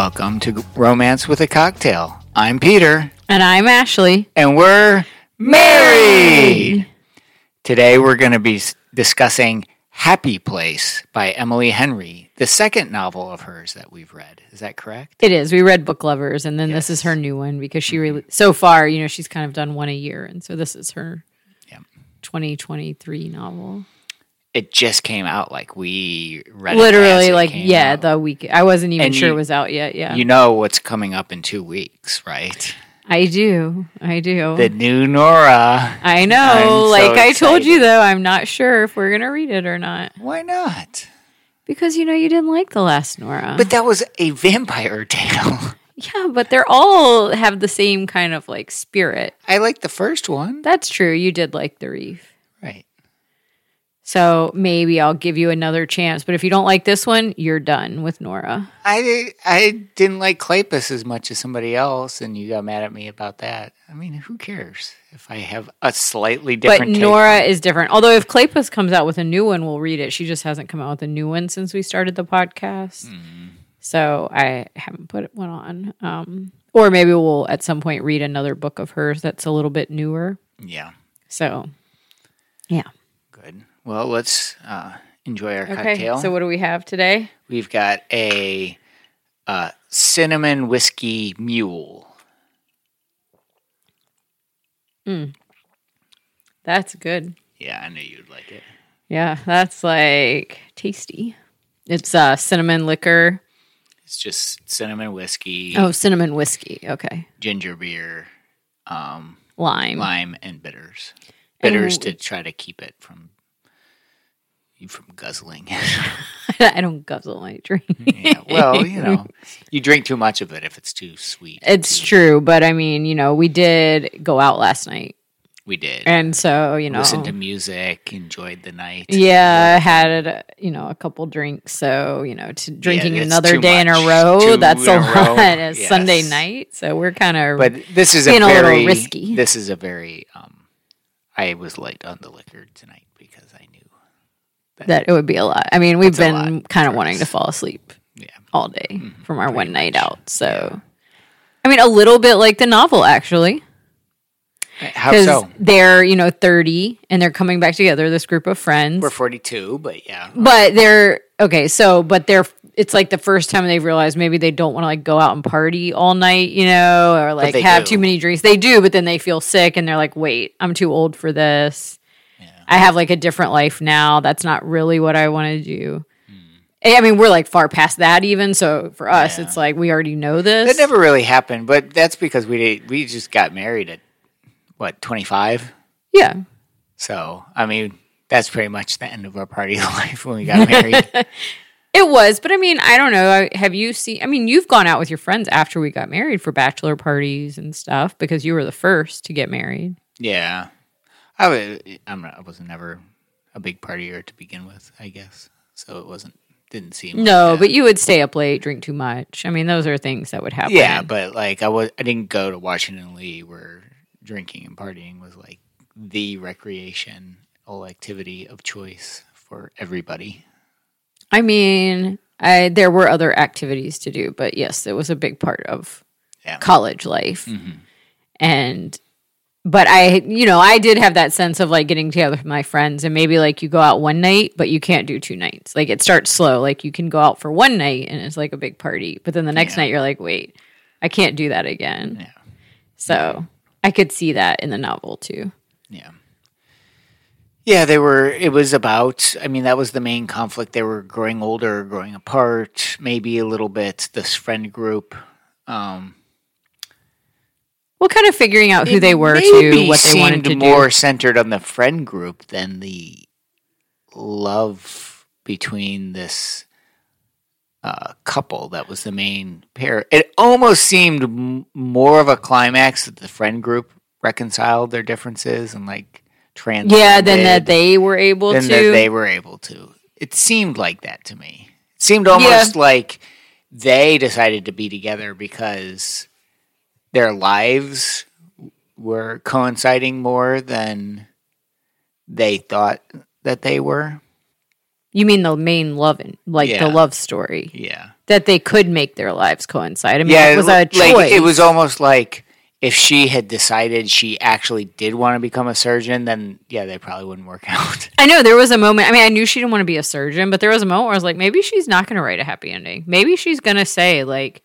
Welcome to Romance with a Cocktail. I'm Peter, And I'm Ashley. and we're married. Today we're going to be discussing Happy Place by Emily Henry, the second novel of hers that we've read. Is that correct? It is. We read Book Lovers, and then this is her new one because she really, so far, you know, she's kind of done one a year. And so this is her Yep. 2023 novel. It just came out like we read Literally, it like, yeah, out. the week. I wasn't even And sure you- it was out yet. Yeah. You know what's coming up in two weeks, right? I do. I do. The new Nora. I I'm know. so like I told you, though, I'm not sure if we're going to read it or not. Why not? Because, you know, you didn't like the last Nora. But that was a vampire tale. yeah, but they're all have the same kind of like spirit. I like the first one. That's true. You did like the reef. So maybe I'll give you another chance. But if you don't like this one, you're done with Nora. I I didn't like Kleypas as much as somebody else, and you got mad at me about that. I mean, who cares if I have a slightly different? But Nora is different. Although if Kleypas comes out with a new one, we'll read it. She just hasn't come out with a new one since we started the podcast. Mm-hmm. So I haven't put one on. Um, or maybe we'll at some point read another book of hers that's a little bit newer. yeah, So yeah. Well, let's uh, enjoy our Okay. cocktail. So what do we have today? We've got a uh, cinnamon whiskey mule. That's good. Yeah, I knew you'd like it. Yeah, that's like tasty. It's uh cinnamon liquor. It's just cinnamon whiskey, Oh, cinnamon whiskey. Okay. ginger beer, um, Lime. lime, and bitters. Bitters w- to try to keep it from you from guzzling. I don't guzzle my drink. yeah, well, you know, you drink too much of it if it's too sweet. It's too- true, but I mean, you know, we did go out last night. We did. And so, you know, Listened to music, enjoyed the night. yeah, had uh, you know a couple drinks. So you know, to drinking it's another day in a row, Two that's a a lot. It's yes. Sunday night, so we're kind of. But this is a Being a little very risky. This is a very. Um, I was light on the liquor tonight because I knew. That it would be a lot. I mean, we've been kind of wanting to fall asleep Yeah. all day mm-hmm. from our pretty one night much. out. So, I mean, a little bit like the novel actually. How so? they're you know 30 and they're coming back together this group of friends We're forty-two, but yeah. but they're okay so but they're it's like the first time they've realized maybe they don't want to like go out and party all night you know or like they have do. too many drinks they do but then they feel sick and they're like wait i'm too old for this i have like a different life now that's not really what i want to do hmm. I mean, we're like far past that even. So for us, Yeah. it's like we already know this. That never really happened, but that's because we did, we just got married at what twenty-five. yeah. So I mean, that's pretty much the end of our party life when we got married. It was, but I mean, I don't know. Have you seen? I mean, you've gone out with your friends after we got married for bachelor parties and stuff because you were the first to get married. yeah, I was. I'm not, I was never a big partier to begin with. I guess so. It wasn't. Didn't seem. No, like but you would stay up late, drink too much. I mean, those are things that would happen. Yeah, but like I was, I didn't go to Washington Lee where drinking and partying was like the recreation, recreational activity of choice for everybody. I mean, I there were other activities to do, but yes, it was a big part of Yeah. college life. Mhm. And but I, you know, I did have that sense of like getting together with my friends and maybe like you go out one night, but you can't do two nights. Like it starts slow. Like you can go out for one night and it's like a big party, but then the next Yeah. night you're like, wait, I can't do that again. Yeah. So I could see that in the novel too. Yeah. Yeah, they were. It was about. I mean, that was the main conflict. They were growing older, growing apart. Maybe a little bit. This friend group. Um, Well, kind of figuring out who it they were to what they wanted seemed to more do. centered on the friend group than the love between this uh, couple that was the main pair. It almost seemed m- more of a climax that the friend group reconciled their differences and like trans. Yeah, then that they were able than to. that they were able to. It seemed like that to me. It seemed almost like they decided to be together because their lives were coinciding more than they thought that they were. You mean the main love, in, like Yeah. the love story Yeah. that they could make their lives coincide. I mean, yeah, it was a like, choice. It was almost like if she had decided she actually did want to become a surgeon, then yeah, they probably wouldn't work out. I know there was a moment. I mean, I knew she didn't want to be a surgeon, but there was a moment where I was like, maybe she's not going to write a happy ending. Maybe she's going to say like,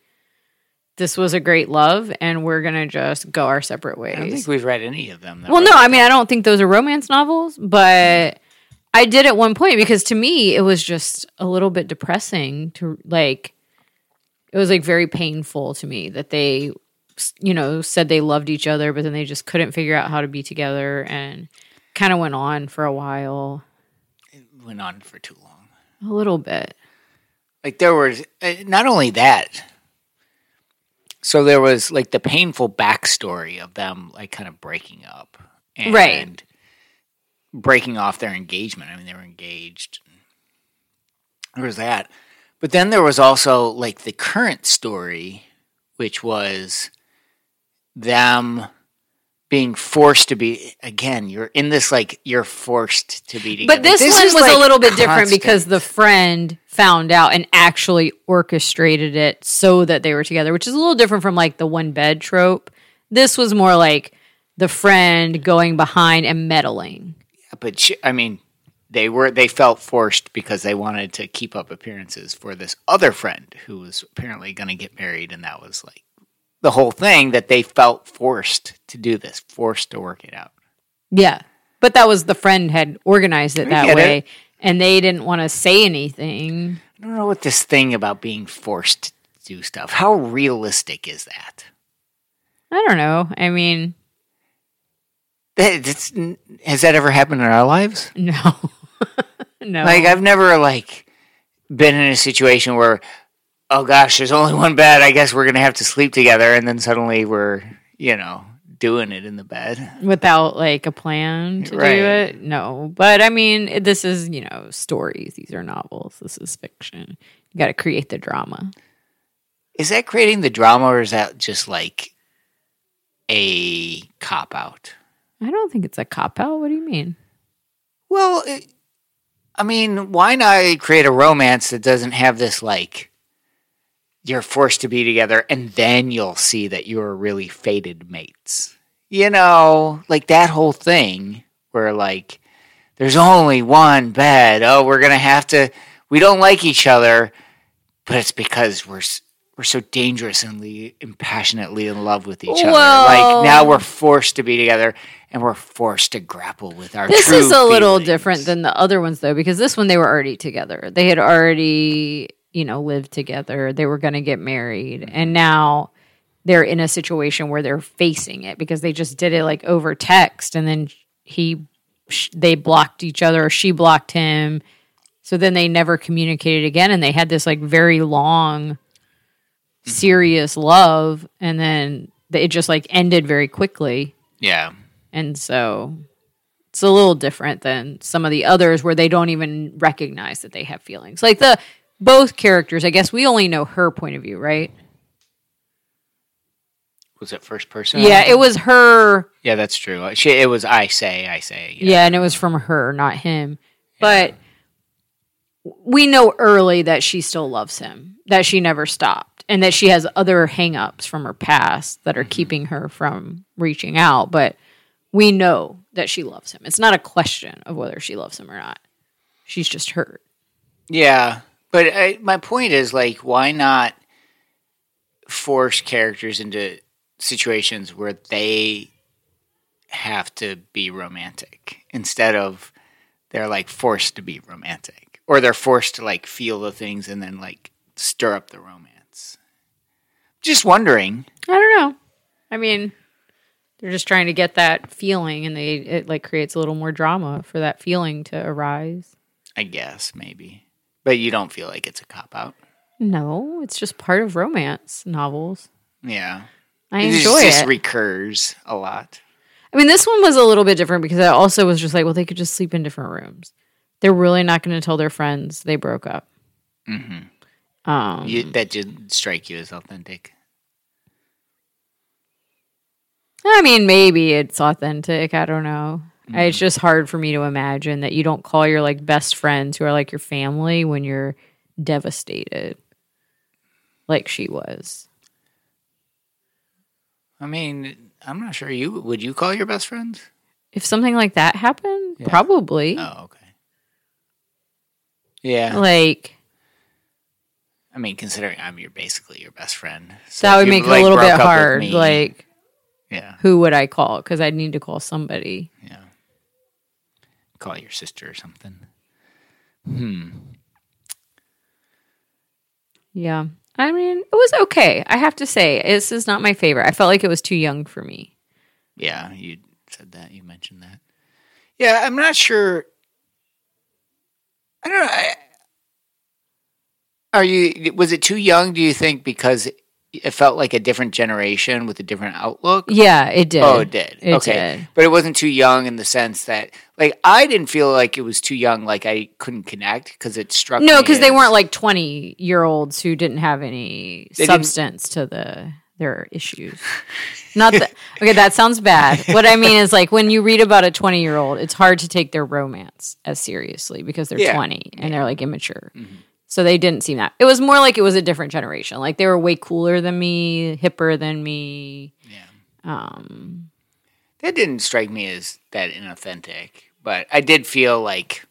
"This was a great love, and we're going to just go our separate ways. I don't think we've read any of them. Well, no, I mean, I don't think those are romance novels, but I did at one point because to me it was just a little bit depressing to like. It was like very painful to me that they, you know, said they loved each other, but then they just couldn't figure out how to be together, and kind of went on for a while, that went on for too long. a little bit. Like there was uh, not only that. So there was like the painful backstory of them like kind of breaking up. And Right. breaking off their engagement. I mean they were engaged. There was that. But then there was also like the current story, which was them being forced to be again, you're in this like you're forced to be together. But this, one is, was a little bit different because the friend found out and actually orchestrated it so that they were together, which is a little different from like the one bed trope. This was more like the friend going behind and meddling. but she, I mean, they were they felt forced because they wanted to keep up appearances for this other friend who was apparently going to get married, and that was like the whole thing that they felt forced to do this, forced to work it out. Yeah. But that was the friend had organized it that way. it. And they didn't want to say anything. I don't know what this thing about being forced to do stuff. How realistic is that? I don't know. I mean, that's- has that ever happened in our lives? no. no. Like I've never like been in a situation where, oh gosh, there's only one bed. I guess we're gonna have to sleep together, and then suddenly we're you know doing it in the bed. without like a plan to Right. do it. No, but I mean, this is you know stories. These are novels. This is fiction. You got to create the drama. Is that creating the drama, or is that just like a cop out? I don't think it's a cop out. What do you mean? Well, it, I mean, why not create a romance that doesn't have this like you're forced to be together, and then you'll see that you're really fated mates. You know, like that whole thing where like there's only one bed. Oh, we're gonna have to. We don't like each other, but it's because we're we're so dangerously and passionately in love with each other. Like now we're forced to be together, and we're forced to grapple with our. This is a little different than the other ones though, because this one they were already together. They had already you know lived together. They were going to get married, mm-hmm. and now they're in a situation where they're facing it because they just did it like over text, and then he sh- they blocked each other or she blocked him. So then they never communicated again, and they had this like very long, mm-hmm. serious love, and then it just like ended very quickly. Yeah. And so it's a little different than some of the others where they don't even recognize that they have feelings. Like the both characters, I guess we only know her point of view, right? Was it first person? Yeah, it was her. Yeah, that's true. She, it was I say, I say. Yeah, and it was from her, not him. But we know early that she still loves him, that she never stopped, and that she has other hangups from her past that are mm-hmm. keeping her from reaching out. But we know that she loves him. It's not a question of whether she loves him or not. She's just hurt. Yeah, but I, my point is like, why not force characters into situations where they have to be romantic instead of they're like forced to be romantic or they're forced to like feel the things and then like stir up the romance. Just wondering. I don't know. I mean, they're just trying to get that feeling, and they it like creates a little more drama for that feeling to arise. I guess maybe, but you don't feel like it's a cop out. No, it's just part of romance novels. Yeah, I It enjoy just it. recurs a lot. I mean, this one was a little bit different because I also was just like, well, they could just sleep in different rooms. They're really not going to tell their friends they broke up. Mm-hmm. Um, You, that didn't strike you as authentic. I mean, maybe it's authentic. I don't know. Mm-hmm. It's just hard for me to imagine that you don't call your like best friends who are like your family when you're devastated, like she was. I mean, I'm not sure you would you call your best friends? If something like that happened, Yeah. probably. Oh, okay. Yeah, Like I mean, considering I'm your basically your best friend, so that if would you, make it like, a little bit hard. me- Like yeah, who would I call? Because I'd need to call somebody. yeah, call your sister or something. Hmm. Yeah. I mean, it was okay. I have to say, this is not my favorite. I felt like it was too young for me. Yeah, you said that. You mentioned that. Yeah, I'm not sure. I don't know. I, are you? Was it too young? Do you think because it felt like a different generation with a different outlook? Yeah, it did. Oh, it did. It okay, did. but it wasn't too young in the sense that, like, I didn't feel like it was too young. Like I couldn't connect because it struck. No, because they weren't like 20 year olds who didn't have any They substance to the their issues. Not that okay, that sounds bad. What I mean is like when you read about a 20 year old, it's hard to take their romance as seriously because they're Yeah. Mm-hmm. 20 and they're like immature. So they didn't seem that. It was more like it was a different generation. Like they were way cooler than me, hipper than me. Yeah. Um, That didn't strike me as that inauthentic, but I did feel like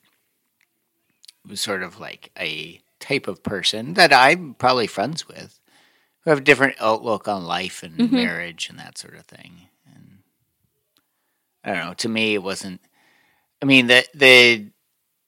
it was sort of like a type of person that I'm probably friends with who have a different outlook on life and Mm-hmm. marriage and that sort of thing. And I don't know. To me, it wasn't. I mean, the the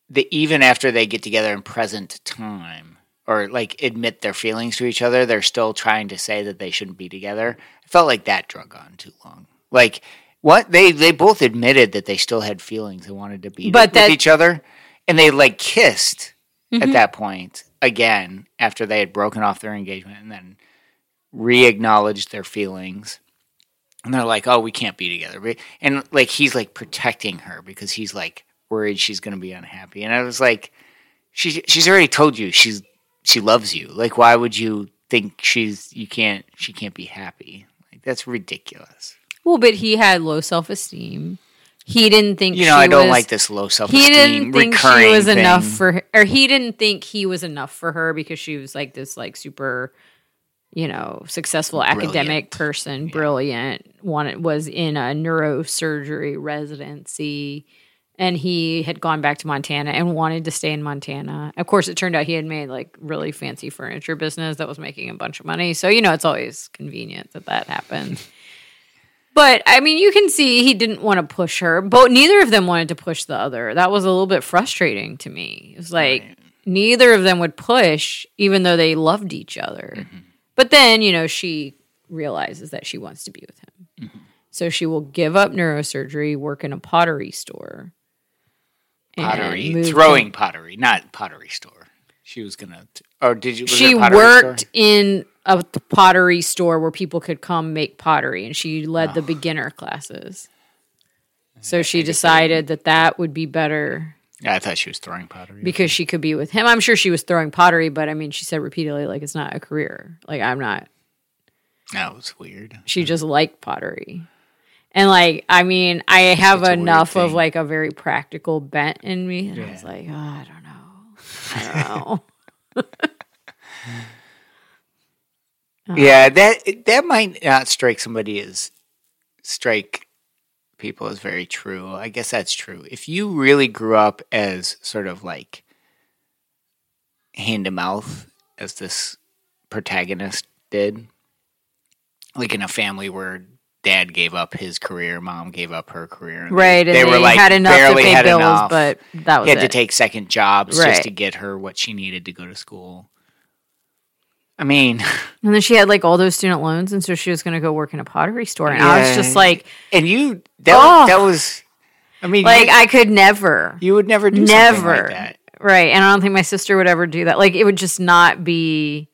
the even after they get together in present time or like admit their feelings to each other, they're still trying to say that they shouldn't be together. I felt like that drug on too long. Like what they they both admitted that they still had feelings and wanted to be But with that- each other, and they like kissed Mm-hmm. at that point again after they had broken off their engagement and then re-acknowledged their feelings. And they're like, "Oh, we can't be together." And like he's like protecting her because he's like worried she's going to be unhappy. And I was like, "She she's already told you she's she loves you. Like why would you think she's you can't she can't be happy?" Like that's ridiculous. Well, but he had low self esteem. He didn't think You know, I don't was- like this low self he esteem didn't think she was enough thing. for her, or he didn't think he was enough for her because she was like this like super you know successful academic Brilliant. person brilliant wanted was in a neurosurgery residency and he had gone back to Montana and wanted to stay in Montana. Of course, it turned out he had made like really fancy furniture business that was making a bunch of money. So, you know, it's always convenient that that happened. But I mean, you can see he didn't want to push her, but neither of them wanted to push the other. That was a little bit frustrating to me. It was like Right. neither of them would push, even though they loved each other. Mm-hmm. But then, you know, she realizes that she wants to be with him. Mm-hmm. So she will give up neurosurgery, work in a pottery store. pottery move to- throwing pottery, not pottery store. She was gonna, t- or did you? She it a pottery worked store? in a pottery store where people could come make pottery and she led Oh. the ah. beginner classes so she decided that that would be better Yeah, I thought she was throwing pottery. because she could be with him i'm sure she was throwing pottery but i mean she said repeatedly like it's not a career like i'm not that was weird. she just liked pottery and like i mean i have such a weird enough of like a very practical bent in me and i was like oh i don't know Uh-huh. Yeah, that that might not strike somebody as strike people as very true. I guess that's true. If you really grew up as sort of like hand to mouth as this protagonist did, like in a family where dad gave up his career, mom gave up her career, and right and they, they, were like had enough to barely had bills enough. but that was he had to take second jobs Right. just to get her what she needed to go to school. I mean, And then she had like all those student loans, and so she was going to go work in a pottery store. And I was just like, and you that Oh. that was, I mean, like you, I could never, you would never do never, something like that. right? And I don't think my sister would ever do that. Like it would just not be.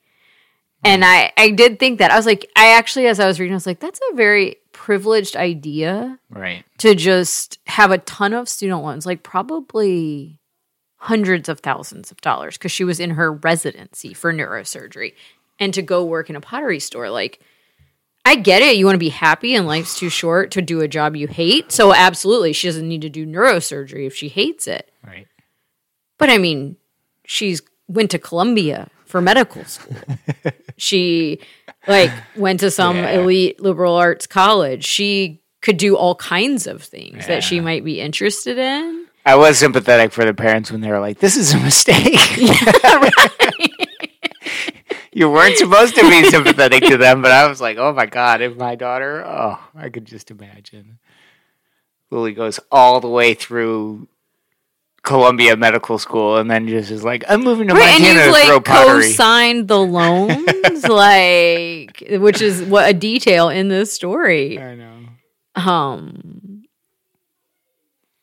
And I, I did think that I was like, I actually, as I was reading, I was like, that's a very privileged idea Right. to just have a ton of student loans, like probably hundreds of thousands of dollars because she was in her residency for neurosurgery and to go work in a pottery store. Like, I get it. You want to be happy and life's too short to do a job you hate. So absolutely, she doesn't need to do neurosurgery if she hates it. Right. But I mean, she's went to Columbia for medical school. she like went to some Yeah. elite liberal arts college. She could do all kinds of things that she might be interested in. I was sympathetic for the parents when they were like, "This is a mistake." you weren't supposed to be sympathetic to them, but I was like, "Oh my god, if my daughter, oh, I could just imagine." Lily goes all the way through Columbia Medical School, and then just is like, "I'm moving to Right, Montana you've to throw like pottery." co-signed the loans, like which is what a detail in this story. I know. Um,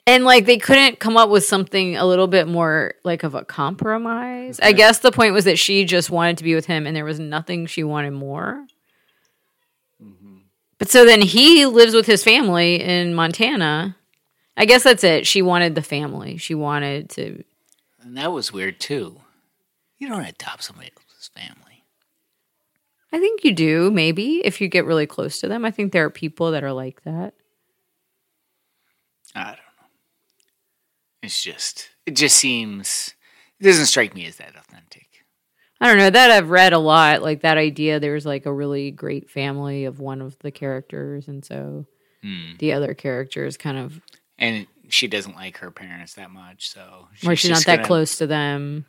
and like they couldn't come up with something a little bit more like of a compromise. I guess the point was that she just wanted to be with him, and there was nothing she wanted more. But so then he lives with his family in Montana. I guess that's it. She wanted the family. She wanted to. And that was weird too. You don't adopt somebody else's family. I think you do, maybe, if you get really close to them. I think there are people that are like that. I don't know. It's just it just seems it doesn't strike me as that authentic. I don't know that I've read a lot like that idea. There's like a really great family of one of the characters, and so Hmm. the other characters kind of And she doesn't like her parents that much, so or she's not that gonna- close to them.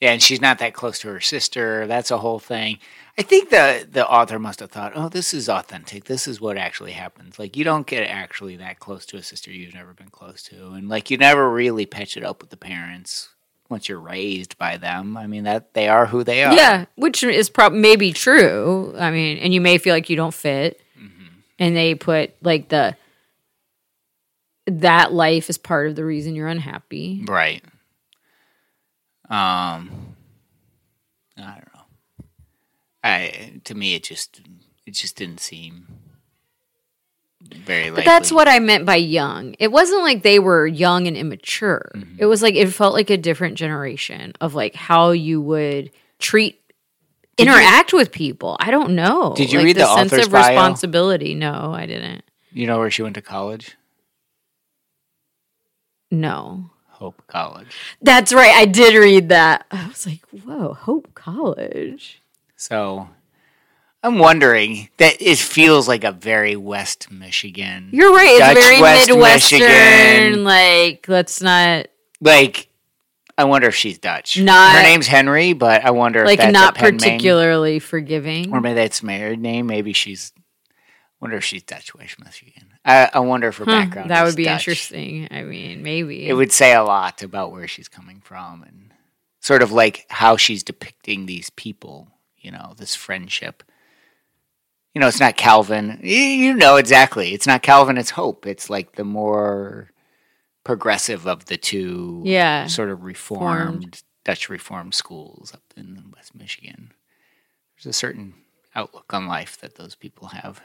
Yeah, and she's not that close to her sister. That's a whole thing. I think the the author must have thought, "Oh, this is authentic. This is what actually happens. Like you don't get actually that close to a sister you've never been close to, and like you never really patch it up with the parents once you're raised by them. I mean that they are who they are. Yeah, which is prob maybe true. I mean, and you may feel like you don't fit, Mm-hmm. and they put like the that life is part of the reason you're unhappy. Right. Um, I don't know. I to me it just it just didn't seem very. But that's what I meant by young. It wasn't like they were young and immature. Mm-hmm. It was like it felt like a different generation of like how you would treat Did you- interact with people. I don't know. Did you Like, read the sense author's of bio? responsibility? No, I didn't. You know where she went to college? No. Hope College. That's right. I did read that. I was like, whoa, Hope College. So I'm wondering that it feels like a very West Michigan. You're right. It's Dutch very West Midwestern. Michigan. Like, let's not like. I wonder if she's Dutch. Not- Her name's Henry, but I wonder like if that's not pen name. particularly forgiving. or maybe that's married name. Maybe she's. I Wonder if she's Dutch West Michigan. I, I wonder if her Huh, background. that is would be Dutch. interesting. I mean, maybe It would say a lot about where she's coming from and sort of like how she's depicting these people. You know, this friendship. You know, it's not Calvin. You, you know exactly. It's not Calvin. It's Hope. It's like the more progressive of the two. Yeah. sort of reformed Dutch reformed schools up in West Michigan. There's a certain outlook on life that those people have.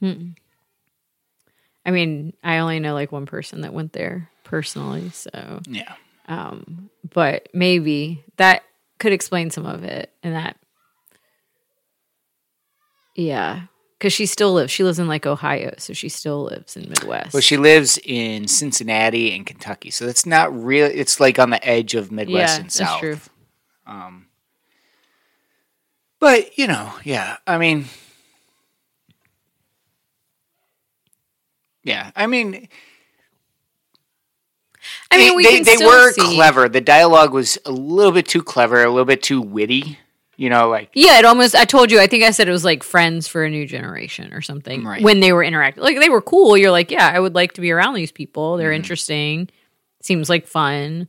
Hmm. I mean, I only know like one person that went there personally, so Yeah. um but maybe that could explain some of it and that yeah because she still lives she lives in like ohio so she still lives in midwest Well, she lives in Cincinnati and Kentucky, so that's not real. It's like on the edge of Midwest Yeah, and that's South. true. Um, but you know, yeah. I mean, yeah. I mean, i mean we they, they still were see- clever. The dialogue was a little bit too clever, a little bit too witty. You know, like yeah it almost i told you i think i said it was like friends for a new generation or something Right. when they were interacting like they were cool you're like yeah i would like to be around these people Mm-hmm. they're interesting seems like fun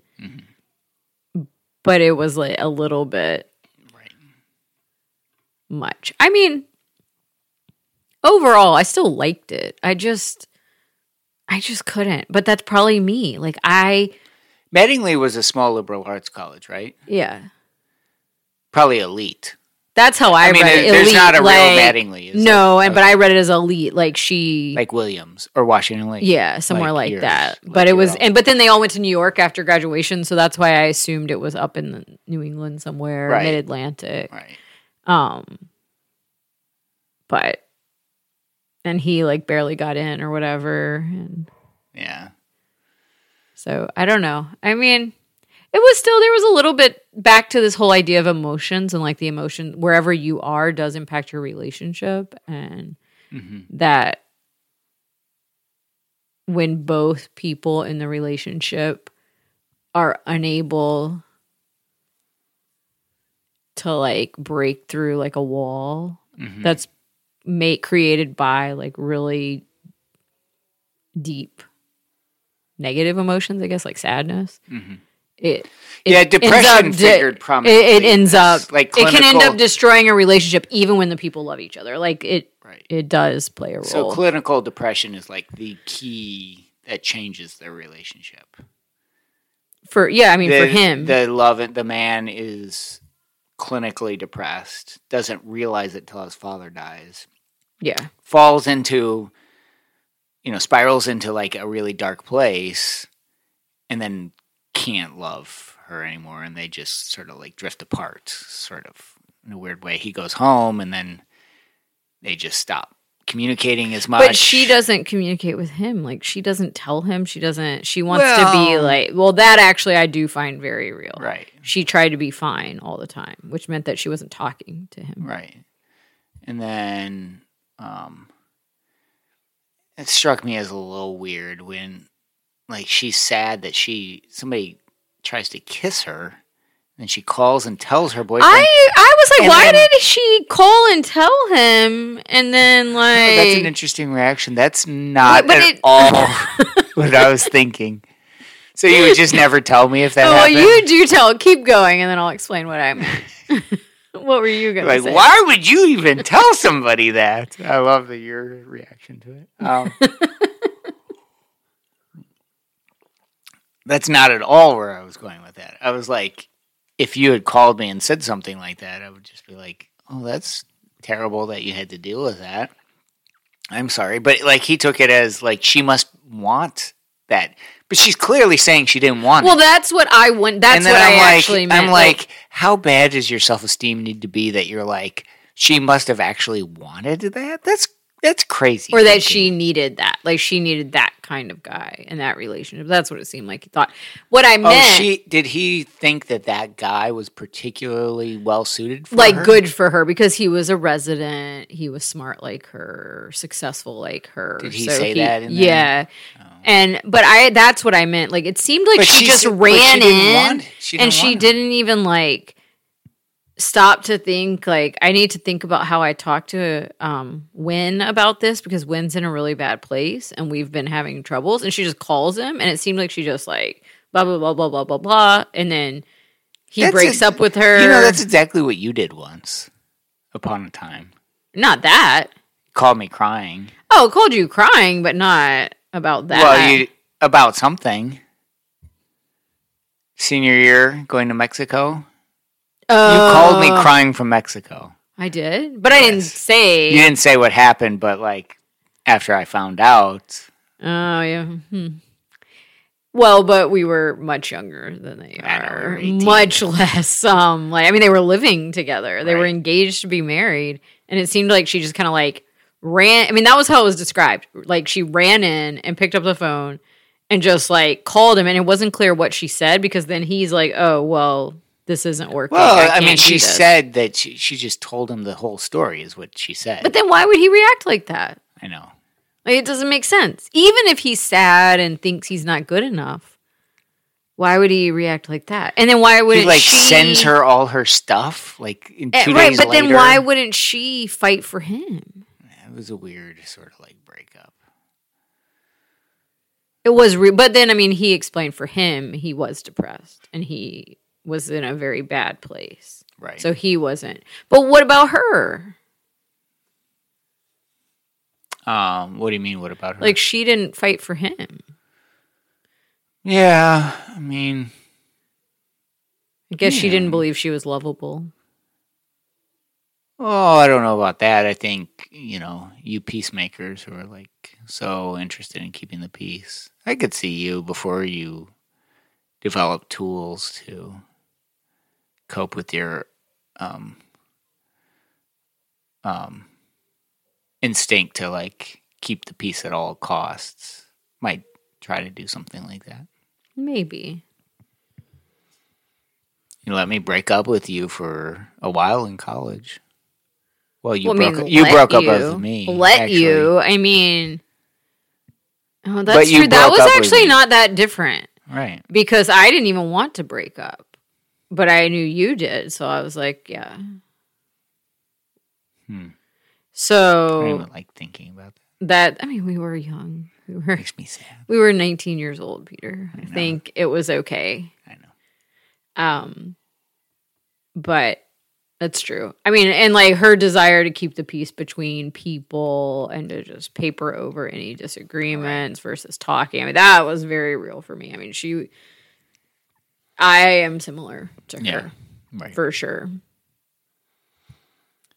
but it was like a little bit right. much. I mean, overall, I still liked it. I just, I just couldn't. But that's probably me. Like I, Mattingly was a small liberal arts college, right? yeah, Probably elite. that's how I, I mean, read it. there's Elite, not a real like- Mattingly. is No, and but I read it as elite. Like she, like Williams or Washington Lee. yeah, somewhere like like, yours, that. like but it was, own. and but then they all went to New York after graduation, so that's why I assumed it was up in the New England somewhere, Right. mid Atlantic. Right. Um, but and he like barely got in or whatever. And Yeah. so I don't know. I mean, it was still there was a little bit back to this whole idea of emotions and like the emotion wherever you are does impact your relationship and mm-hmm. that when both people in the relationship are unable to like break through like a wall mm-hmm. that's made created by like really deep negative emotions i guess like sadness mm-hmm. it, it Yeah, depression up figured it, prominently it in ends up Like it can end up destroying a relationship even when the people love each other like it Right. it does play a role So clinical depression is like the key that changes their relationship. for yeah i mean the, for him the love the man is clinically depressed, doesn't realize it till his father dies, yeah falls into, you know, spirals into like a really dark place, and then can't love her anymore, and they just sort of like drift apart, sort of in a weird way. He goes home, and then they just stop communicating as much. But she doesn't communicate with him. Like she doesn't tell him. She doesn't. She wants to be like. Well, that actually I do find very real. Right. She tried to be fine all the time, which meant that she wasn't talking to him. Right. And then um it struck me as a little weird when like she's sad that she somebody tries to kiss her and she calls and tells her boyfriend I I was like, why then- did she call and tell him? And then like Oh, that's an interesting reaction. That's not But at it- all what I was thinking. So you would just never tell me if that Oh, well, you do tell. Keep going, and then I'll explain what I meant. what were you gonna say? why would you even tell somebody that? I love the, your reaction to it. Um, that's not at all where I was going with that. I was like, if you had called me and said something like that, I would just be like, oh, that's terrible that you had to deal with that. I'm sorry. But like, he took it as like, she must want that. But she's clearly saying she didn't want it Well, that's what I want. That's what I'm I like, actually meant. I'm like, how bad does your self esteem need to be that you're like, she must have actually wanted that? That's that's crazy. or that thinking. she needed that. Like she needed that kind of guy in that relationship. That's what it seemed like he thought. What I Oh, meant, she did he think that that guy was particularly well suited for like her? good for her because he was a resident. He was smart like her, successful like her. Did he say that in there? yeah. Oh. And but I that's what I meant. Like it seemed like she she just said- ran in want- she and she want didn't even like stop to think like I need to think about how I talk to um Wyn about this because Wyn's in a really bad place and we've been having troubles and she just calls him and it seemed like she just like blah blah blah blah blah blah blah and then he That's breaks a- up with her. You know, that's exactly what you did once upon a time. not that. Called me crying. Oh, called you crying, but not about that. Well, you about something. Senior year going to Mexico. You called me Oh, crying from Mexico. I did, but I didn't Yes. say. You didn't say what happened, but like after I found out, Oh yeah. Hmm. Well, but we were much younger than they I know, we are. 18. Much less. Um, like I mean, they were living together. They were Right. engaged to be married, and it seemed like she just kind of like ran. I mean, that was how it was described. Like she ran in and picked up the phone and just like called him, and it wasn't clear what she said because then he's like, "Oh, well, this isn't working." well, I, can't mean, she this." said that she, she just told him the whole story, is what she said. But then why would he react like that? I know. Like it doesn't make sense. Even if he's sad and thinks he's not good enough, why would he react like that? And then why would He like she sends her all her stuff, like in Eh, two right? days But later. then why wouldn't she fight for him? It was a weird sort of like breakup. It was, re- but then I mean, he explained for him he was depressed and he was in a very bad place, Right. so he wasn't. But what about her? um, what do you mean? What about her? Like she didn't fight for him. yeah, I mean, I guess she didn't believe she was lovable. oh, I don't know about that. I think you know, you peacemakers who are like so interested in keeping the peace. I could see you before you develop tools to cope with your um um instinct to like keep the peace at all costs might try to do something like that. Maybe. You let me break up with you for a while in college. Well, you Well, I broke mean, you broke up with me. Let actually. you. I mean, oh, that's you true. That was actually not that different right? because I didn't even want to break up, but I knew you did, so I was like, yeah. Hmm. I So even like thinking about that. that I mean, we were young. We were Makes me sad. we were 19 years old, Peter. I, know. think it was okay. I know. Um, but that's true. I mean, and like her desire to keep the peace between people and to just paper over any disagreements versus talking. I mean, that was very real for me. I mean, she, I am similar to Yeah. her Right. for sure.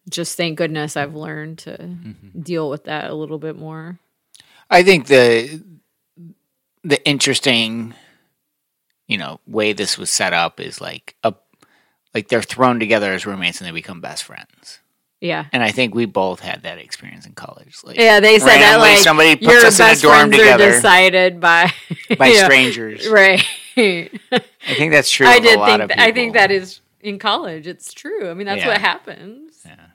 Just thank goodness I've learned to Mm-hmm. deal with that a little bit more. I think the the interesting, you know, way this was set up is like a like they're thrown together as roommates and they become best friends. Yeah. And I think we both had that experience in college. Like Yeah, they said that like somebody puts your us in a best dorm friends together are decided by by Yeah. strangers. right? I think that's true. I did a lot think of th- I think that is in college. It's true. I mean, that's Yeah. what happens. Yeah.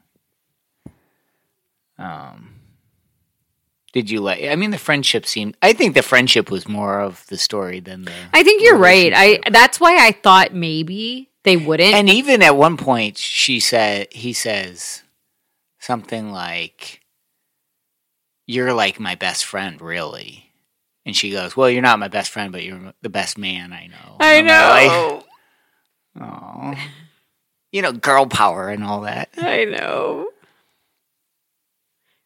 Um. Did you like? I mean, the friendship seemed. I think the friendship was more of the story than the. I think you're right. I that's why I thought maybe they wouldn't. And even at one point, she said, he says something like, You're like my best friend, really. And she goes, Well, you're not my best friend, but you're the best man I know. I know. Aw. You know, girl power and all that. I know.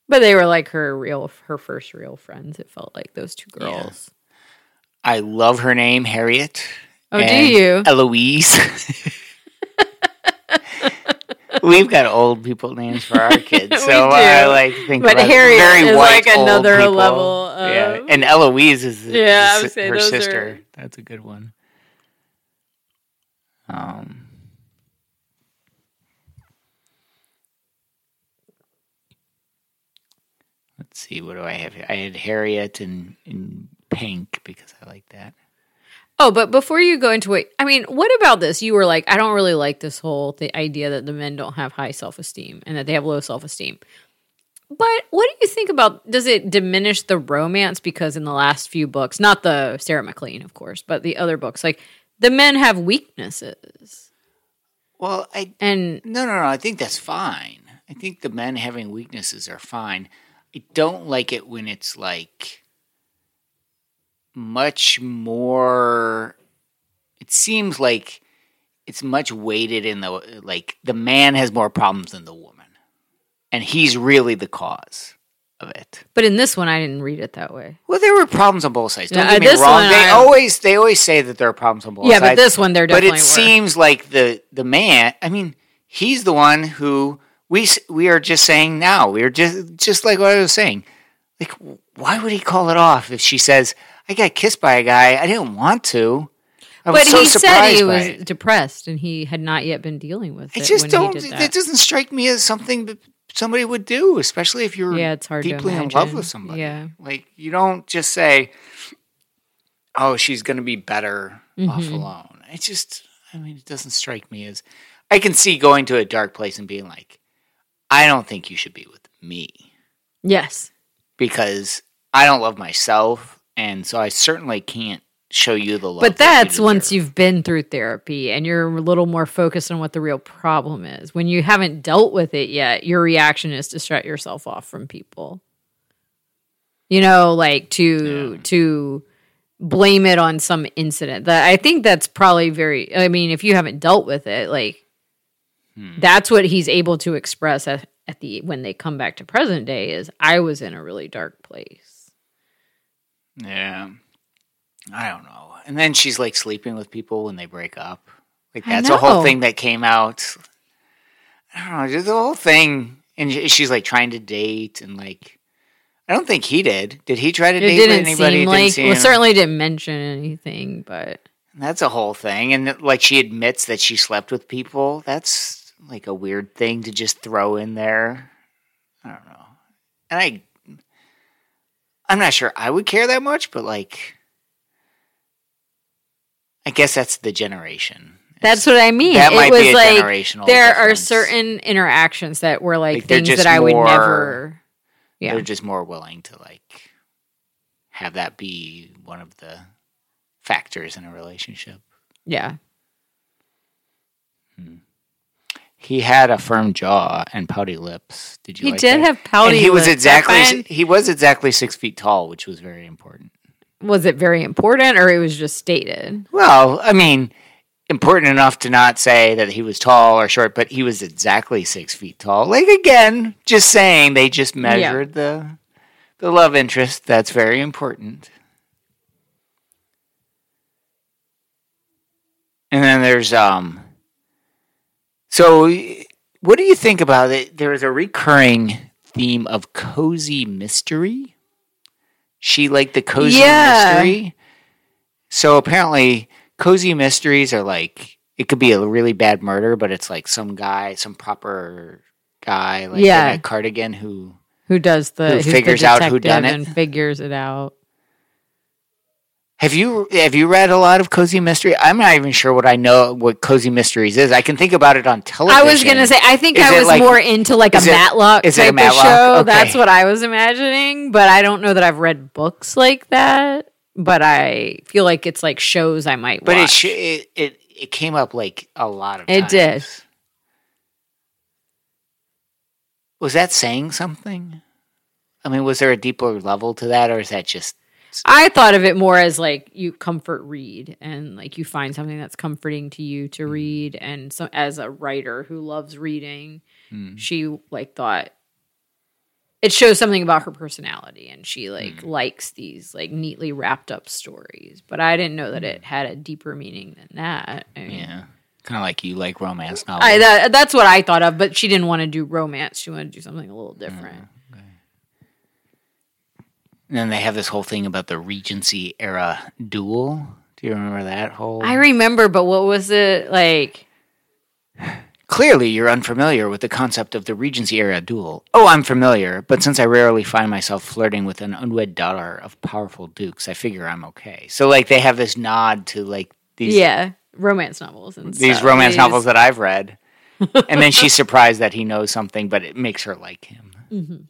But they were like her real her first real friends. It felt like those two Yeah. girls. I love her name, Harriet. Oh, do you? Eloise. We've got old people names for our kids, so I like think But Harriet very is white like another people. level yeah, and Eloise is Yeah, I would say her sister. are- That's a good one. Um. Let's see. What do I have? here? I had Harriet in in pink because I like that. Oh, but before you go into it, I mean, what about this? You were like, I don't really like this whole the idea that the men don't have high self esteem and that they have low self esteem. But what do you think about? Does it diminish the romance because in the last few books, not the Sarah MacLean, of course, but the other books, like the men have weaknesses, Well, I and No, no, no. I think that's fine. I think the men having weaknesses are fine. I don't like it when it's like much more. It seems like it's much weighted in the like the man has more problems than the woman, and he's really the cause of it. but in this one, I didn't read it that way. Well, there were problems on both sides. Don't Yeah, get me wrong. they I- always they always say that there are problems on both yeah, sides yeah but this one, there but definitely it were. seems like the the man i mean he's the one who we we are just saying now we're just just like what i was saying like why would he call it off if she says i got kissed by a guy i didn't want to I was but so he said he was it. depressed and he had not yet been dealing with I it. just when don't. He did That that. doesn't strike me as something that somebody would do, especially if you're Yeah, it's hard deeply in love with somebody. Yeah. like you don't just say, "Oh, she's going to be better off Mhm. alone." It just, I mean, it doesn't strike me as. I can see going to a dark place and being like, "I don't think you should be with me Yes. because I don't love myself, and so I certainly can't show you the love." But that you that's once you've been through therapy and you're a little more focused on what the real problem is. When you haven't dealt with it yet, your reaction is to shut yourself off from people. You know, like to Yeah. to blame it on some incident. That I think that's probably very I mean, if you haven't dealt with it, like Hmm. that's what he's able to express at, at the when they come back to present day is I was in a really dark place. Yeah. I don't know. And then she's like sleeping with people when they break up. Like that's a whole thing that came out. I don't know, just the whole thing. And she's like trying to date and like I don't think he did. Did he try to It date didn't anybody? seem It like seem- well certainly didn't mention anything, but That's a whole thing. And like she admits that she slept with people. That's like a weird thing to just throw in there. I don't know. and I, I'm not sure I would care that much, but like, I guess that's the generation. That's what I mean. That it might was be a like generational there are certain interactions that were like, Like, they're things just that I would more- never. Yeah. They're just more willing to like have that be one of the factors in a relationship. Yeah. Hmm. He had a firm jaw and pouty lips. Did you? He like did that? have pouty And he was lips. I exactly he was exactly six feet tall, which was very important. Was it very important or it was just stated? Well, I mean, important enough to not say that he was tall or short, but he was exactly six feet tall. Like again, just saying they just measured the the love interest. That's very important. And then there's um. So, what do you think about it? There is a recurring theme of cozy mystery. She liked the cozy Yeah. mystery. So apparently, cozy mysteries are like it could be a really bad murder, but it's like some guy, some proper guy, like Yeah. in a cardigan who Who does the Who who's the figures out who done it? and figures it out? Have you have you read a lot of cozy mystery? I'm not even sure what I know what cozy mysteries is. I can think about it on television. I was gonna say I think Is I was like- more into like a it- Matlock is it a type of show. Okay. That's what I was imagining, but I don't know that I've read books like that. But I feel like it's like shows I might but it, watch. sh- it it it came up like a lot of times. It times. did. Was that saying something? I mean, was there a deeper level to that, or is that just I thought of it more as like you comfort read and like you find something that's comforting to you Hmm. to read and so as a writer who loves reading Hmm. she like thought it shows something about her personality and she like Hmm. likes these like neatly wrapped up stories but I didn't know that it had a deeper meaning than that I mean, Hmm. yeah, kind of like you like romance novels? I, that, that's what I thought of but she didn't want to do romance she wanted to do something a little Hmm. different And then they have this whole thing about the Regency era duel. Do you remember that whole? I remember but what was it like Clearly, you're unfamiliar with the concept of the Regency era duel. Oh, I'm familiar, but since I rarely find myself flirting with an unwed daughter of powerful dukes, I figure I'm okay. So, like, they have this nod to like these yeah romance novels and stuff. these stuff. romance These- novels that I've read, and then she's surprised that he knows something, but it makes her like him. Mhm.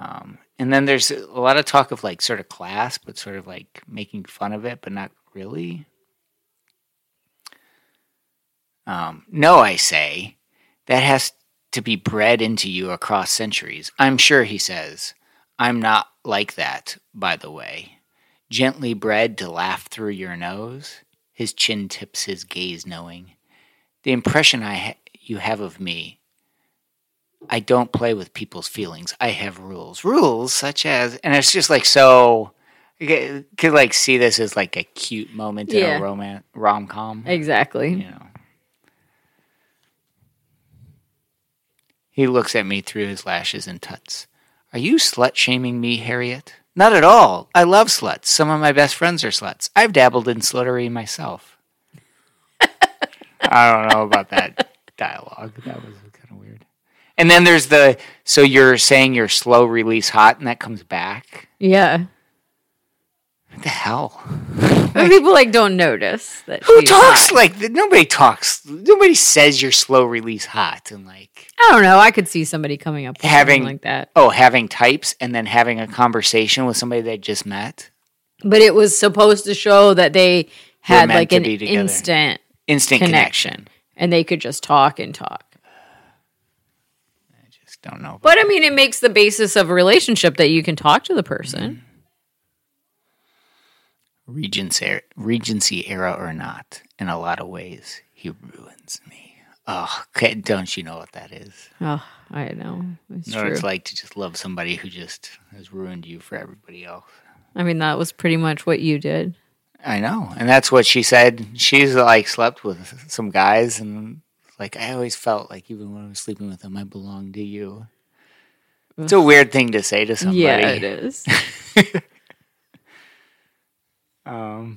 Um, and then there's a lot of talk of like sort of class, but sort of like making fun of it, but not really. Um, no, I say that has to be bred into you across centuries. I'm sure he says. I'm not like that, by the way. Gently bred to laugh through your nose. His chin tips his gaze, knowing the impression I ha- you have of me I don't play with people's feelings. I have rules. Rules such as, and it's just like so. You could, like see this as like a cute moment in a romance rom com. Exactly. You know. He looks at me through his lashes and tuts. Are you slut shaming me, Harriet? Not at all. I love sluts. Some of my best friends are sluts. I've dabbled in sluttery myself. I don't know about that dialogue. That was kind of weird. And then there's the so you're saying you're slow release hot, and that comes back. Yeah. What the hell? But people like don't notice that Who talks hot. like nobody talks? Nobody says you're slow release hot, and like I don't know. I could see somebody coming up with Having- like that. oh, having types and then having a conversation with somebody they just met. But it was supposed to show that they had like an instant Instant connection. connection and they could just talk and talk. Just don't know. But I mean, it makes the basis of a relationship that you can talk to the person. Hmm. Regency, Regency era or not, in a lot of ways, he ruins me. Oh, don't you know what that is? Oh, I know. It's You know true. it's like to just love somebody who just has ruined you for everybody else. I mean, that was pretty much what you did. I know, and that's what she said. She's like slept with some guys, and like I always felt like even when I was sleeping with them, I belonged to you. It's a weird thing to say to somebody. Yeah, it is. Um,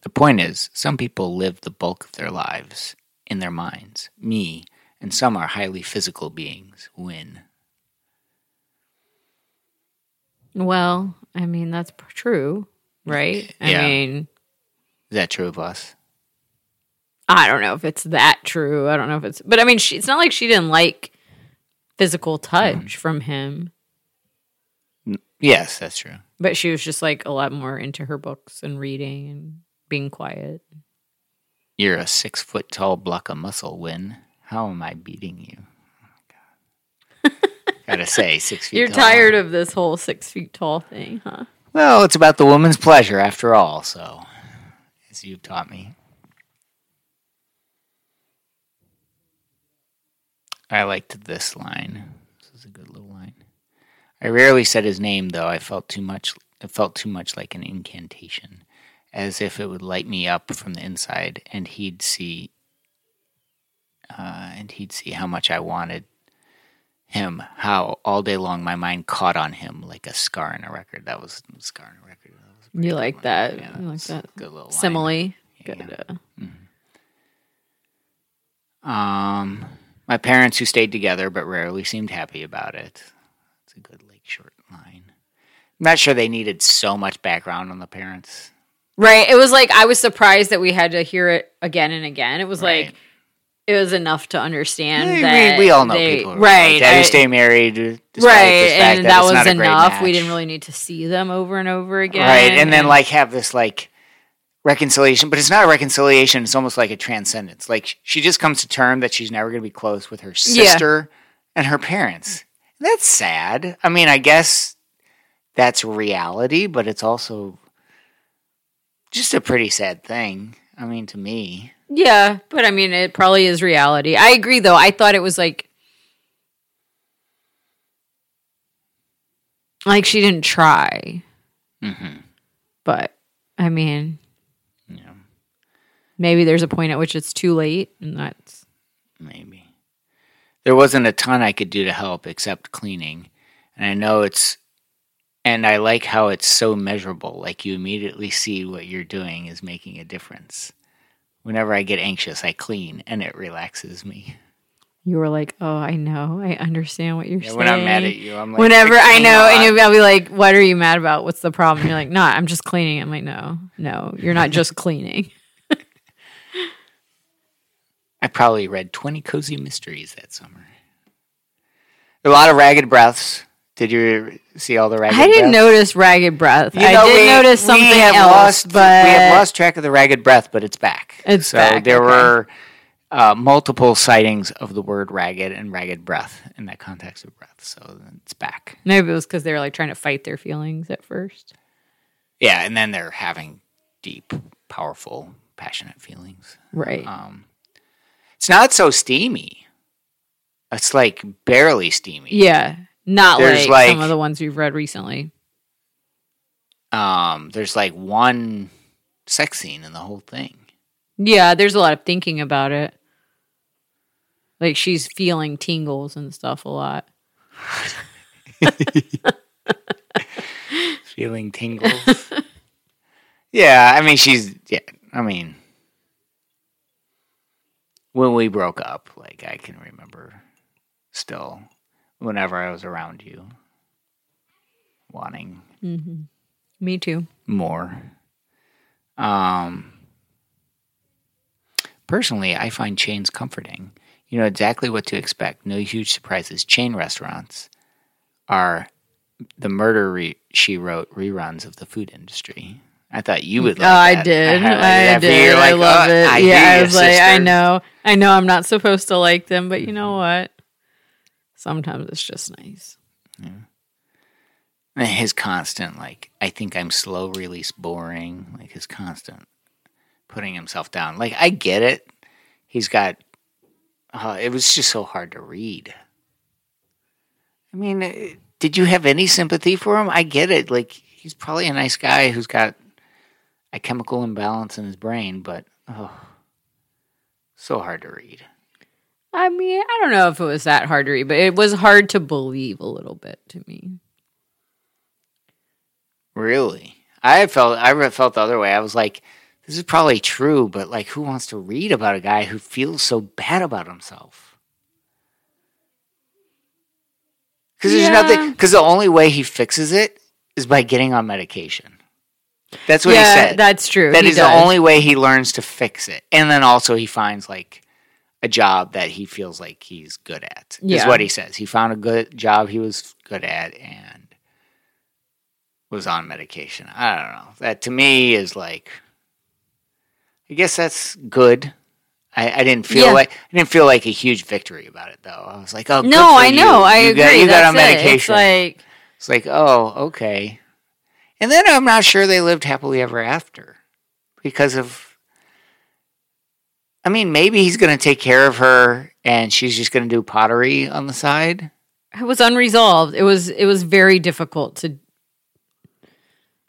the point is, some people live the bulk of their lives in their minds. Me, and some are highly physical beings. Wyn. Well, I mean that's true, right? I Yeah. mean, Is that true of us? I don't know if it's that true. I don't know if it's, but I mean, she, it's not like she didn't like physical touch mm. from him, Yes, that's true. but she was just like a lot more into her books and reading and being quiet. You're a six foot tall block of muscle, Wyn. How am I beating you? Oh, God. Gotta say, six feet You're tall. tired of this whole six feet tall thing, huh? Well, it's about the woman's pleasure after all, so, as you've taught me. I liked this line. This is a good little line. I rarely said his name, though. I felt too much. It felt too much like an incantation, as if it would light me up from the inside, and he'd see. Uh, and he'd see how much I wanted him. How all day long my mind caught on him like a scar in a record. That was a scar in a record. A You like one. that? Yeah, you like that Good little line. simile? Yeah. Good. Uh, Um, my parents, who stayed together but rarely seemed happy about it. It's a good like short line. I'm not sure they needed so much background on the parents. Right. It was like I was surprised that we had to hear it again and again. It was Right. like it was enough to understand that we, we all know they- people, who right? Like stay married, right, and that, that was not a great enough. We didn't really need to see them over and over again. right, and then like have this like reconciliation, but it's not a reconciliation. It's almost like a transcendence. Like she just comes to term that she's never going to be close with her sister and her parents. That's sad. I mean, I guess that's reality, but it's also just a pretty sad thing. I mean, to me, yeah, but I mean, it probably is reality. I agree, though. I thought it was like like she didn't try, hmm but I mean, yeah, maybe there's a point at which it's too late, and that's maybe there wasn't a ton I could do to help except cleaning, and I know it's. And I like how it's so measurable. Like you immediately see what you're doing is making a difference. Whenever I get anxious, I clean and it relaxes me. you were like, oh, I know, I understand what you're Yeah, saying. when I'm mad at you, I'm like, Whenever I clean know, and you'll, I'll be like, "What are you mad about? What's the problem?" You're like, "No, I'm just cleaning." I'm like, "No, no, you're not just cleaning." I probably read 20 cozy mysteries that summer. A lot of ragged breaths. Did you see all the ragged breaths? I didn't breaths? notice ragged breath. You I know, did we- notice something else, lost, but we have lost track of the ragged breath, but it's back. It's so back, there okay. were uh, multiple sightings of the word ragged and ragged breath in that context of breath. So it's back. maybe it was because they were like trying to fight their feelings at first. Yeah, and then they're having deep, powerful, passionate feelings. Right. Um, it's not so steamy. It's like barely steamy. yeah. Not There's like, some of the ones we've read recently. Um, there's like one sex scene in the whole thing. Yeah, there's a lot of thinking about it. Like she's feeling tingles and stuff a lot. Feeling tingles. yeah, I mean she's yeah, I mean when we broke up, like I can remember still whenever I was around you wanting hmm Me too. more. Um, personally, I find chains comforting. You know exactly what to expect. No huge surprises. Chain restaurants are the murder re- she wrote reruns of the food industry. I thought you would. Like oh, I did. highlighted I, you. did. You're I love "Oh, it. I yeah, I was like, I know, I know, I'm not supposed to like them, but you know what? Sometimes it's just nice. And his constant like I think I'm slow release boring, like his constant putting himself down. Like I get it. He's got uh, it was just so hard to read. I mean, eh, did you have any sympathy for him? I get it. Like he's probably a nice guy who's got a chemical imbalance in his brain, but oh, so hard to read. I mean, I don't know if it was that hard to read, but it was hard to believe a little bit to me. Really? I felt I felt the other way. I was like, this is probably true, but like, who wants to read about a guy who feels so bad about himself? Because there's Yeah. nothing. Because the only way he fixes it is by getting on medication. That's what yeah, he said. that's true. That He is the only way he learns to fix it. And then also he finds like a job that he feels like he's good at. Is what he says. He found a good job he was good at and was on medication. I don't know. That to me is like I guess that's good. I, I didn't feel Yeah. like I didn't feel like a huge victory about it though. I was like, oh, good No, for I you. know. I You agree. Got, you got That's on it. It's medication. like It's like, oh, okay. And then I'm not sure they lived happily ever after because of. I mean, maybe he's going to take care of her and she's just going to do pottery on the side. it was unresolved. It was it was very difficult to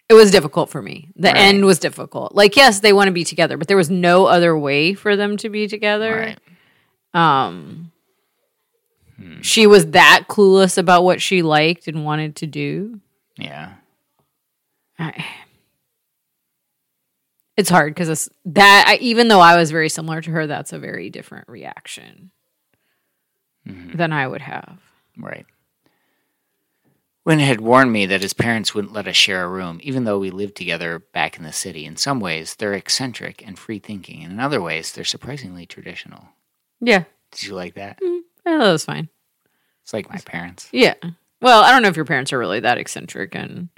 it was difficult for me. The Right. end was difficult. Like yes, they want to be together, but there was no other way for them to be together. Right. Um she was that clueless about what she liked and wanted to do. Yeah. It's hard because that I, even though I was very similar to her, that's a very different reaction mm-hmm. than I would have. Right. Wyn had warned me that his parents wouldn't let us share a room, even though we lived together back in the city. In some ways, they're eccentric and free thinking, and in other ways, they're surprisingly traditional. Yeah, Did you like that? Mm, well, that was fine. It's like my parents. Yeah. Well, I don't know if your parents are really that eccentric and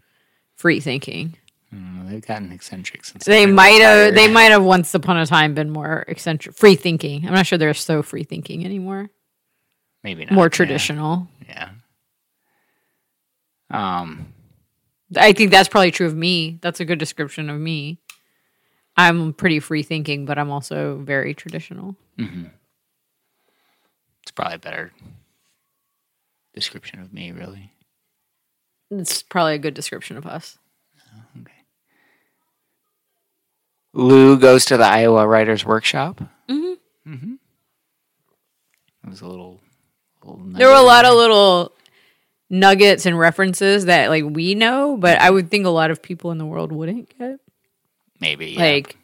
free thinking. Mm, they've gotten eccentric since They might have they might have once upon a time been more eccentric free thinking. I'm not sure they're so free thinking anymore. maybe not, More traditional. Yeah. Um. I think that's probably true of me. That's a good description of me. I'm pretty free thinking, but I'm also very traditional. It's probably a better description of me, really. It's probably a good description of us. Okay. Lou goes to the Iowa Writers Workshop. Mm-hmm. Mm-hmm. It was a little. little There were a lot of little nuggets and references that like we know, but I would think a lot of people in the world wouldn't get. maybe yeah. Like,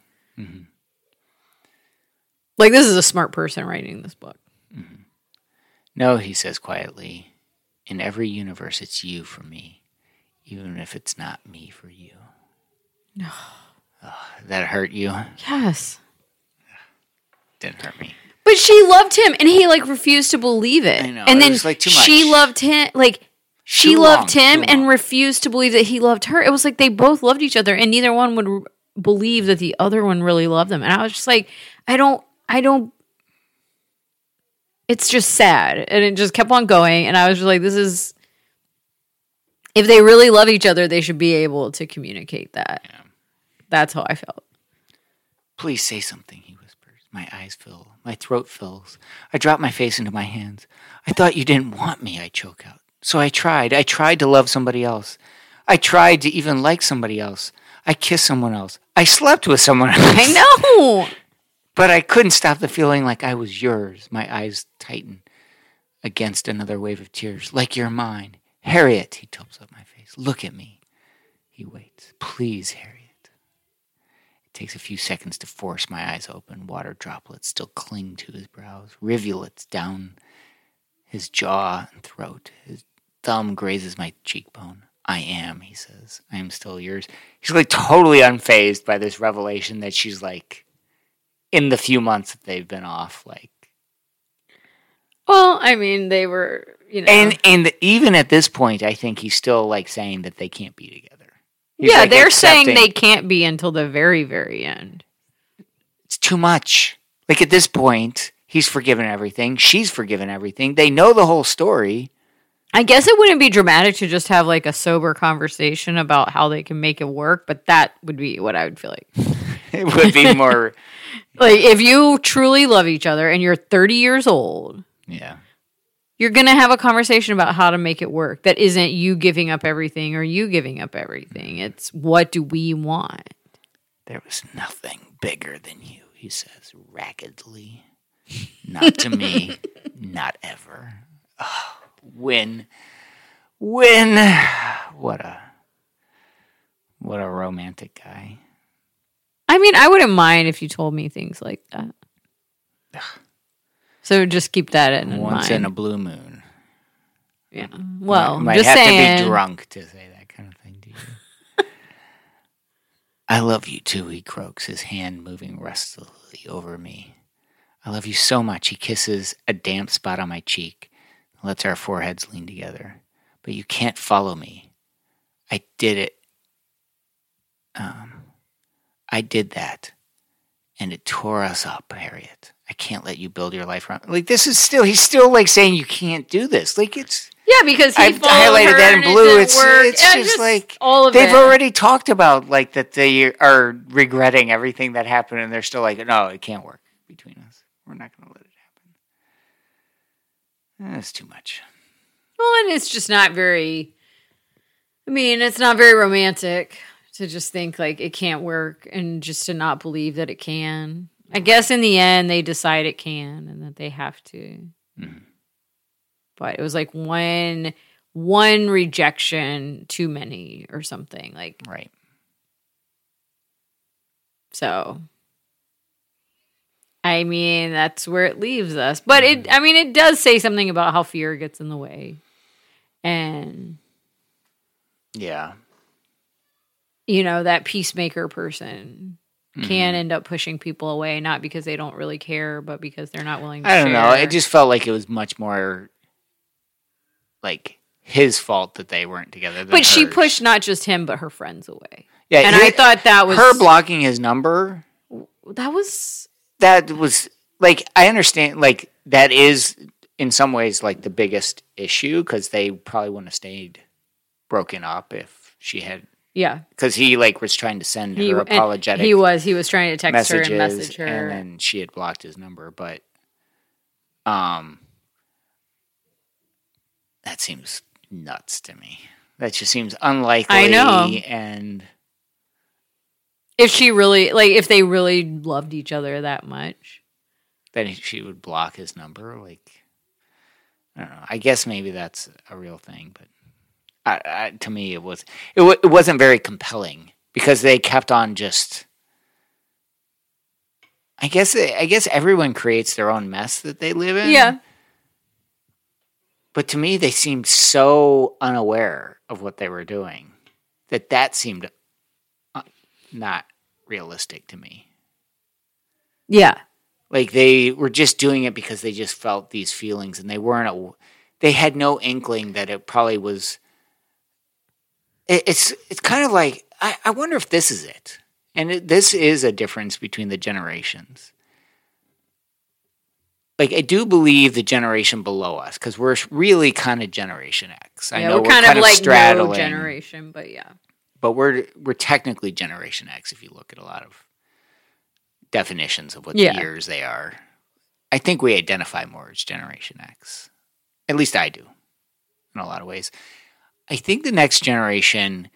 like this is a smart person writing this book. No, he says quietly. In every universe, it's you for me, even if it's not me for you. No. that hurt you? Yes. Didn't hurt me. But she loved him and he like refused to believe it. I know, And it then was, like, too she loved him like she Too loved long, him too and long. refused to believe that he loved her. It was like they both loved each other and neither one would r- believe that the other one really loved them. And I was just like, I don't I don't it's just sad. And it just kept on going and I was just like this is if they really love each other, they should be able to communicate that. That's how I felt. Please say something, he whispers. My eyes fill. My throat fills. I drop my face into my hands. I thought you didn't want me, I choke out. So I tried. I tried to love somebody else. I tried to even like somebody else. I kissed someone else. I slept with someone else. I know. But I couldn't stop the feeling like I was yours. My eyes tighten against another wave of tears. Like you're mine. Harriet, he tilts up my face. Look at me. He waits. Please, Harriet. It takes a few seconds to force my eyes open. Water droplets still cling to his brows, rivulets down his jaw and throat. His thumb grazes my cheekbone. I am, he says. I am still yours. He's like totally unfazed by this revelation that she's like in the few months that they've been off like Well, I mean, they were, you know. and and even at this point i think he's still like saying that they can't be together He's, yeah, like, they're saying they can't be until the very, very end. it's too much like at this point he's forgiven everything she's forgiven everything they know the whole story I guess it wouldn't be dramatic to just have like a sober conversation about how they can make it work, but that would be what I would feel like. it would be more Like, if you truly love each other and you're 30 years old, yeah you're going to have a conversation about how to make it work. That isn't you giving up everything or you giving up everything. Mm-hmm. It's what do we want? there was nothing bigger than you he says raggedly not to me not ever oh, when when what a what a romantic guy I mean, I wouldn't mind if you told me things like that. So just keep that in mind. once mind. in a blue moon Yeah. Well, You might just have saying. to be drunk to say that kind of thing to you. I love you too, he croaks, his hand moving restlessly over me. I love you so much. He kisses a damp spot on my cheek, lets our foreheads lean together. But you can't follow me. I did it. Um, I did that. And it tore us up, Harriet. I can't let you build your life around. Like this is still. He's still like saying you can't do this. Like it's. Yeah, because he I've followed highlighted that in and it blue. It's it's Yeah, just, like all of they've it. already talked about like that they are regretting everything that happened, and they're still like, no, it can't work between us. We're not going to let it happen. Eh, That's too much. Well, and it's just not very. I mean, it's not very romantic to just think like it can't work and just to not believe that it can. I guess in the end they decide it can and that they have to. Mhm. But it was like one one rejection too many or something like Right. so. I mean, that's where it leaves us. But it I mean, it does say something about how fear gets in the way. And Yeah. You know that peacemaker person can Mhm. end up pushing people away not because they don't really care but because they're not willing to I don't know. It just felt like it was much more like his fault that they weren't together. But she pushed not just him but her friends away Yeah, and he- i thought that was her blocking his number. that was that was like I understand like that is in some ways like the biggest issue because they probably wouldn't have stayed broken up if she had yeah because he like was trying to send he, her apologetic he was he was trying to text messages her and message her and then she had blocked his number but um that seems nuts to me that just seems unlikely I know. and if she really like if they really loved each other that much then she would block his number. Like, I don't know. I guess maybe that's a real thing, but I, I, to me, it was it, w- it wasn't very compelling because they kept on just. I guess I guess everyone creates their own mess that they live in. yeah But to me, they seemed so unaware of what they were doing that that seemed uh, not realistic to me. yeah like they were just doing it because they just felt these feelings and they weren't a, they had no inkling that it probably was it's it's kind of like I, I wonder if this is it. And it, this is a difference between the generations. Like i do believe the generation below us because we're really kind of generation x. I yeah know we're, kind, of like straddling no generation but yeah. But we're we're technically generation x if you look at a lot of definitions of what Yeah. the years they are. I think we identify more as generation x. At least i do in a lot of ways i think the next generation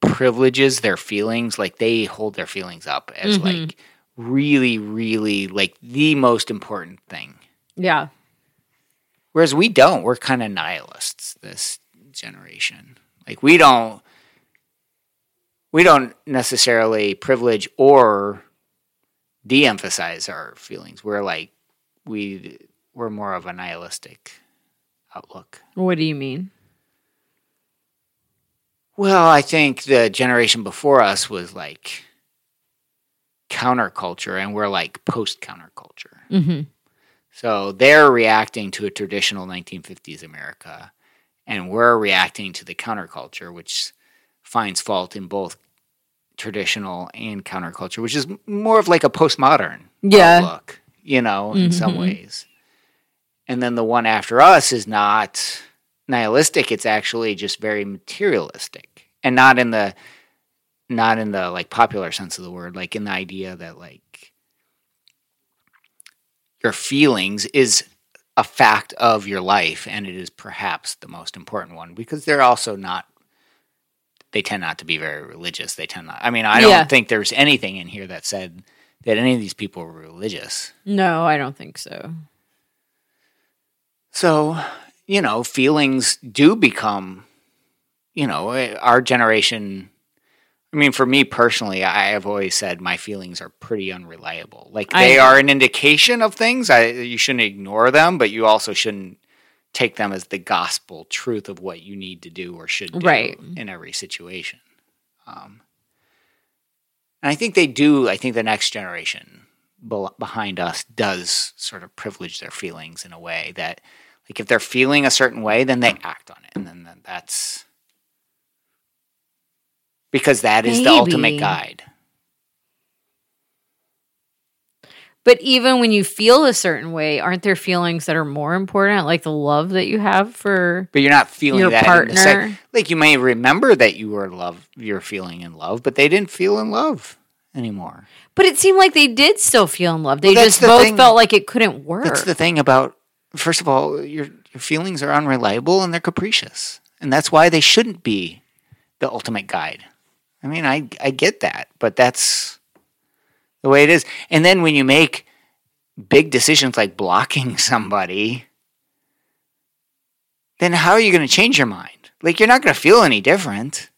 privileges their feelings like they hold their feelings up as Mhm. like really really like the most important thing yeah Whereas we don't. We're kind of nihilists, this generation. Like we don't we don't necessarily privilege or de-emphasize our feelings. We're like we we're more of a nihilistic outlook. what do you mean Well, I think the generation before us was like counterculture and we're like post counterculture. mm-hmm. So they're reacting to a traditional 1950s America, and we're reacting to the counterculture, which finds fault in both traditional and counterculture, which is more of like a postmodern Yeah. outlook, you know, in some Mhm. ways. And then the one after us is not nihilistic; it's actually just very materialistic, and not in the not in the like popular sense of the word, like in the idea that like your feelings is a fact of your life and it is perhaps the most important one because they're also not they tend not to be very religious. They tend not i mean i don't Yeah. think there's anything in here that said that any of these people were religious. No i don't think so. So you know feelings do become you know eh, our generation i mean for me personally i have always said my feelings are pretty unreliable like they are an indication of things i you shouldn't ignore them but you also shouldn't take them as the gospel truth of what you need to do or should do Right. in every situation. Um, and I think they do. I think the next generation bel- behind us does sort of privilege their feelings in a way that, like, if they're feeling a certain way, then they act on it, and then that's because that is the ultimate guide. But even when you feel a certain way, aren't there feelings that are more important, like the love that you have for But you're not feeling your that in the sec- partner? like you may remember that you were love, you're feeling in love, but they didn't feel in love anymore. But it seemed like they did still feel in love. They Well, just the both thing. felt like it couldn't work. That's the thing about first of all, your your feelings are unreliable and they're capricious, and that's why they shouldn't be the ultimate guide. I mean, I I get that, but that's the way it is. And then when you make big decisions like blocking somebody, then how are you going to change your mind? Like you're not going to feel any different.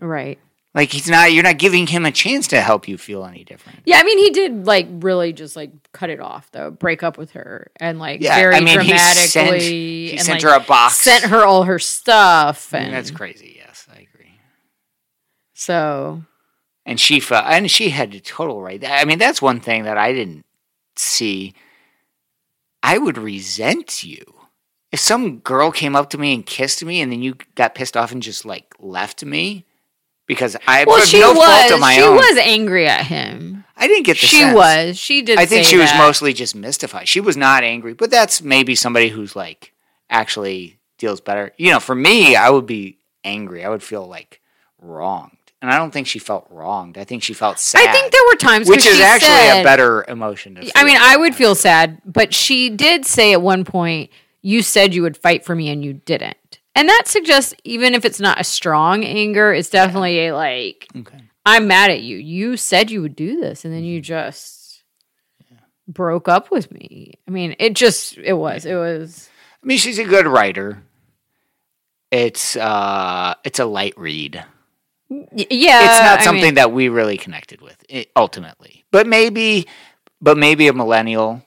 right. Like he's not. You're not giving him a chance to help you feel any different. Yeah, I mean, he did like really just like cut it off though, break up with her, and like Yeah, very I mean, he dramatically. sent- he and, sent like, her a box. sent her all her stuff, I and mean, that's crazy. Yes, I agree. so and she felt and she had a total right i mean that's one thing that i didn't see i would resent you if some girl came up to me and kissed me and then you got pissed off and just like left me because i well, she no was fault of my she own was angry at him. i didn't get the She sense. was. She did. i think she was mostly just mystified she was not angry but that's maybe somebody who's like actually deals better you know for me i would be angry i would feel like wronged and i don't think she felt wronged i think she felt sad I think there were times which is actually said- a better emotion. To I mean. I would feel sad, but she did say at one point, "You said you would fight for me, and you didn't." And that suggests, even if it's not a strong anger, it's definitely a like, Okay. "I'm mad at you. You said you would do this, and then you just broke up with me." I mean, it just it was it was I mean, she's a good writer. It's uh, it's a light read. Yeah. It's not I something mean, that we really connected with ultimately, but maybe, but maybe a millennial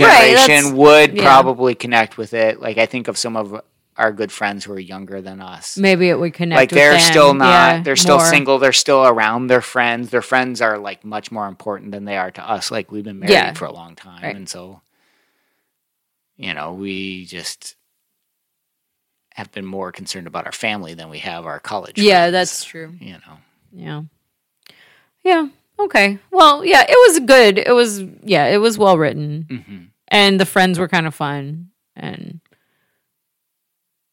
Right, generation would yeah. probably connect with it. Like I think of some of our good friends who are younger than us. maybe it would connect. like with they're them. still not Yeah, they're still more. single they're still around their friends their friends are like much more important than they are to us like we've been married Yeah. for a long time Right. and so you know we just have been more concerned about our family than we have our college Yeah, friends, that's true. you know Yeah. Yeah. Okay. Well, yeah, it was good. It was yeah, it was well written. hmm And the friends were kind of fun and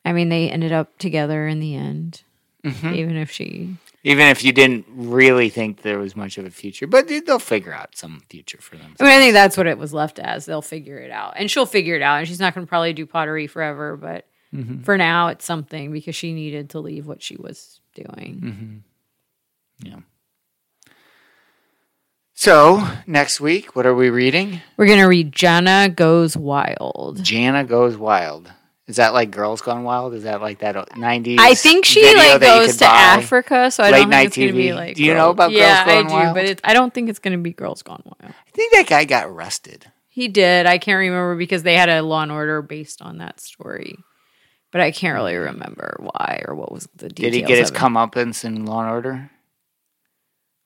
I mean they ended up together in the end, hmm even if she even if you didn't really think there was much of a future but they- they'll figure out some future for them I mean, I think that's what it was left as. They'll figure it out. And she'll figure it out. And she's not going to probably do pottery forever, but Mhm. for now it's something because she needed to leave what she was doing. Mm-hmm. Yeah. So next week, what are we reading? We're going to read Jana Goes Wild. Jana goes wild. Is that like Girls Gone Wild? Is that like that nineties? I think she like goes to Africa, so I don't think night it's going to be like. Do you know about Girls yeah, Gone I do, Wild? but it, I don't think it's going to be Girls Gone Wild. I think that guy got arrested. He did. I can't remember because they had a Law and Order based on that story, but I can't really remember why or what was the details. Did he get his it. comeuppance in Law and Order?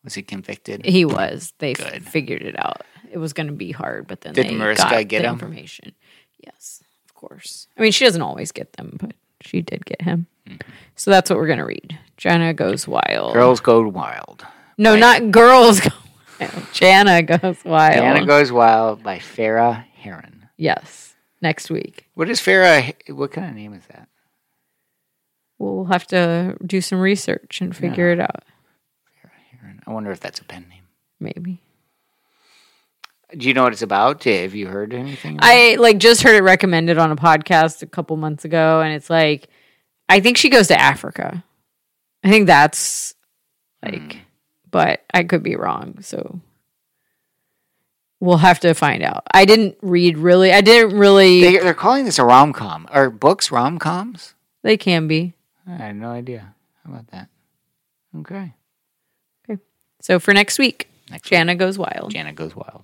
Was he convicted? He was. They f- figured it out. It was going to be hard, but then Did they Mariska got get the him? information. Yes, of course. I mean, she doesn't always get them, but she did get him. So that's what we're going to read. Jana goes wild. Mm-hmm. Girls go wild. no, Right. not girls go wild. Jana goes wild. Jana goes wild by Farah Heron. yes, next week. What is Farah? What kind of name is that? We'll have to do some research and figure it out. Heron. I wonder if that's a pen name. Maybe. Do you know what it's about? Have you heard anything? I like just heard it recommended on a podcast a couple months ago, and it's like, I think she goes to Africa. I think that's like, hmm. but I could be wrong. So we'll have to find out. I didn't read really. I didn't really. they, they're calling this a rom com. Are books rom coms? They can be. I had no idea. How about that? Okay. Okay. So for next week, Next week, Jana goes wild. Jana goes wild.